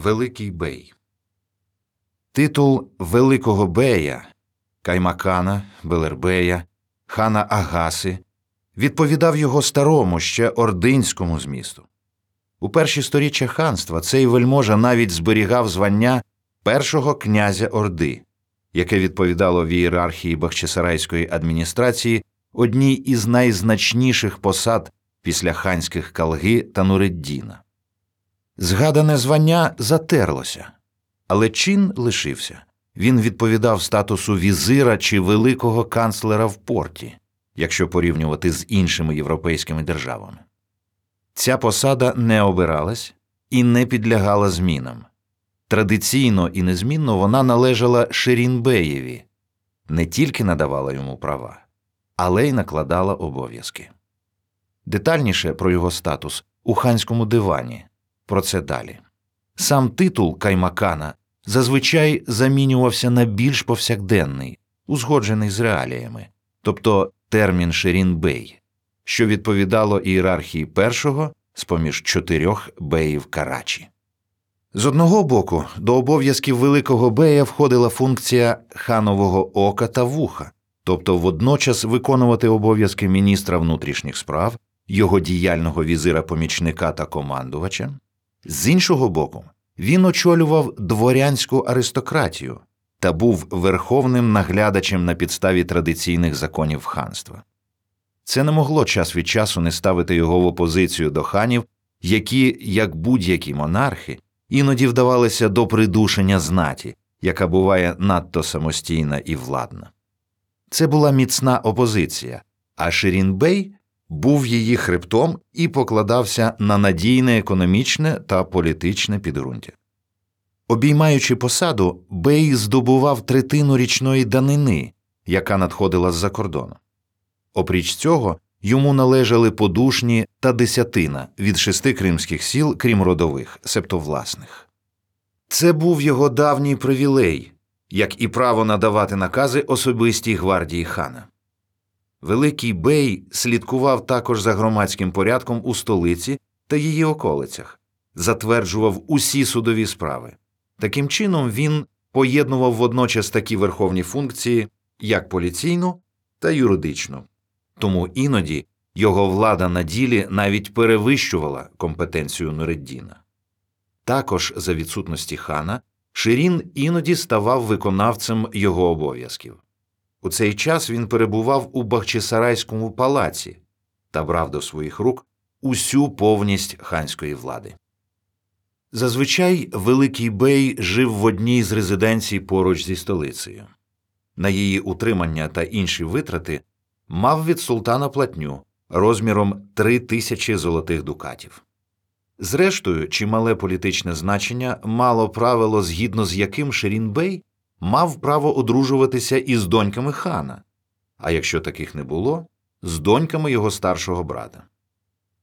Великий Бей. Титул Великого Бея Каймакана, Белербея, хана Агаси відповідав його старому ще ординському змісту. У перші сторіччя ханства цей вельможа навіть зберігав звання першого князя Орди, яке відповідало в ієрархії Бахчисарайської адміністрації одній із найзначніших посад після ханських Калги та Нуреддіна. Згадане звання затерлося, але чин лишився. Він відповідав статусу візира чи великого канцлера в порті, якщо порівнювати з іншими європейськими державами. Ця посада не обиралась і не підлягала змінам. Традиційно і незмінно вона належала Ширінбеєві, не тільки надавала йому права, але й накладала обов'язки. Детальніше про його статус у ханському дивані. Про це далі. Сам титул Каймакана зазвичай замінювався на більш повсякденний, узгоджений з реаліями, тобто термін Ширінбей, що відповідало ієрархії першого з поміж чотирьох беїв Карачі. З одного боку, до обов'язків Великого Бея входила функція ханового ока та вуха, тобто водночас виконувати обов'язки міністра внутрішніх справ, його діяльного візира помічника та командувача. З іншого боку, він очолював дворянську аристократію та був верховним наглядачем на підставі традиційних законів ханства. Це не могло час від часу не ставити його в опозицію до ханів, які, як будь-які монархи, іноді вдавалися до придушення знаті, яка буває надто самостійна і владна. Це була міцна опозиція, а Ширінбей був її хребтом і покладався на надійне економічне та політичне підґрунтя. Обіймаючи посаду, Бей здобував третину річної данини, яка надходила з-за кордону. Опріч цього, йому належали подушні та десятина від шести кримських сіл, крім родових, себто власних. Це був його давній привілей, як і право надавати накази особистій гвардії хана. Великий Бей слідкував також за громадським порядком у столиці та її околицях, затверджував усі судові справи. Таким чином він поєднував водночас такі верховні функції, як поліційну та юридичну, тому іноді його влада на ділі навіть перевищувала компетенцію Нуреддіна. Також за відсутності хана Ширін іноді ставав виконавцем його обов'язків. У цей час він перебував у Бахчисарайському палаці та брав до своїх рук усю повність ханської влади. Зазвичай Великий Бей жив в одній з резиденцій поруч зі столицею. На її утримання та інші витрати мав від султана платню розміром три тисячі золотих дукатів. Зрештою, чимале політичне значення мало правило, згідно з яким Ширінбей мав право одружуватися із доньками хана, а якщо таких не було, з доньками його старшого брата.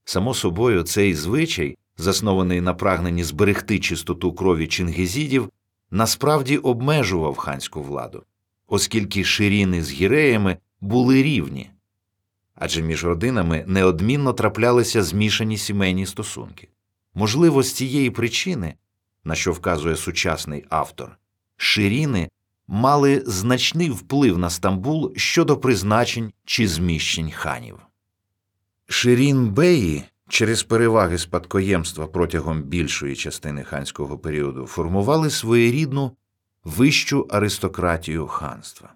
Само собою, цей звичай, заснований на прагненні зберегти чистоту крові чингізідів, насправді обмежував ханську владу, оскільки ширіни з гіреями були рівні, адже між родинами неодмінно траплялися змішані сімейні стосунки. Можливо, з цієї причини, на що вказує сучасний автор, ширіни мали значний вплив на Стамбул щодо призначень чи зміщень ханів. Ширін Беї через переваги спадкоємства протягом більшої частини ханського періоду формували своєрідну вищу аристократію ханства.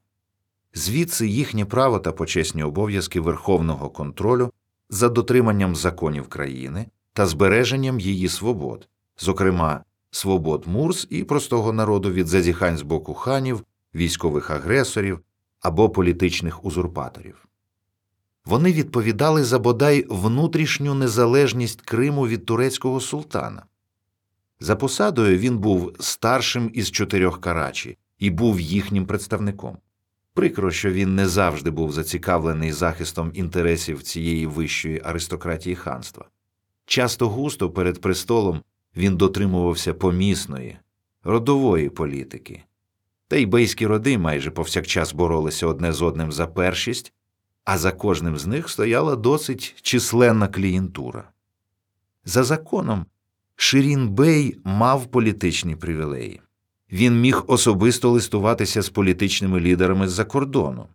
Звідси їхнє право та почесні обов'язки верховного контролю за дотриманням законів країни та збереженням її свобод, зокрема свобод мурс і простого народу від зазіхань з боку ханів, військових агресорів або політичних узурпаторів. Вони відповідали за бодай внутрішню незалежність Криму від турецького султана. За посадою він був старшим із чотирьох карачі і був їхнім представником. Прикро, що він не завжди був зацікавлений захистом інтересів цієї вищої аристократії ханства. Часто густо перед престолом він дотримувався помісної, родової політики, та й бейські роди майже повсякчас боролися одне з одним за першість, а за кожним з них стояла досить численна клієнтура. За законом, Ширін Бей мав політичні привілеї. Він міг особисто листуватися з політичними лідерами з-за кордону.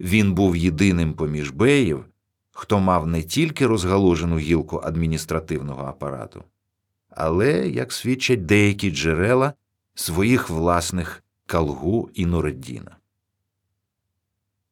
Він був єдиним поміж беїв, хто мав не тільки розгалужену гілку адміністративного апарату, але, як свідчать деякі джерела, своїх власних Калгу і Нуреддіна.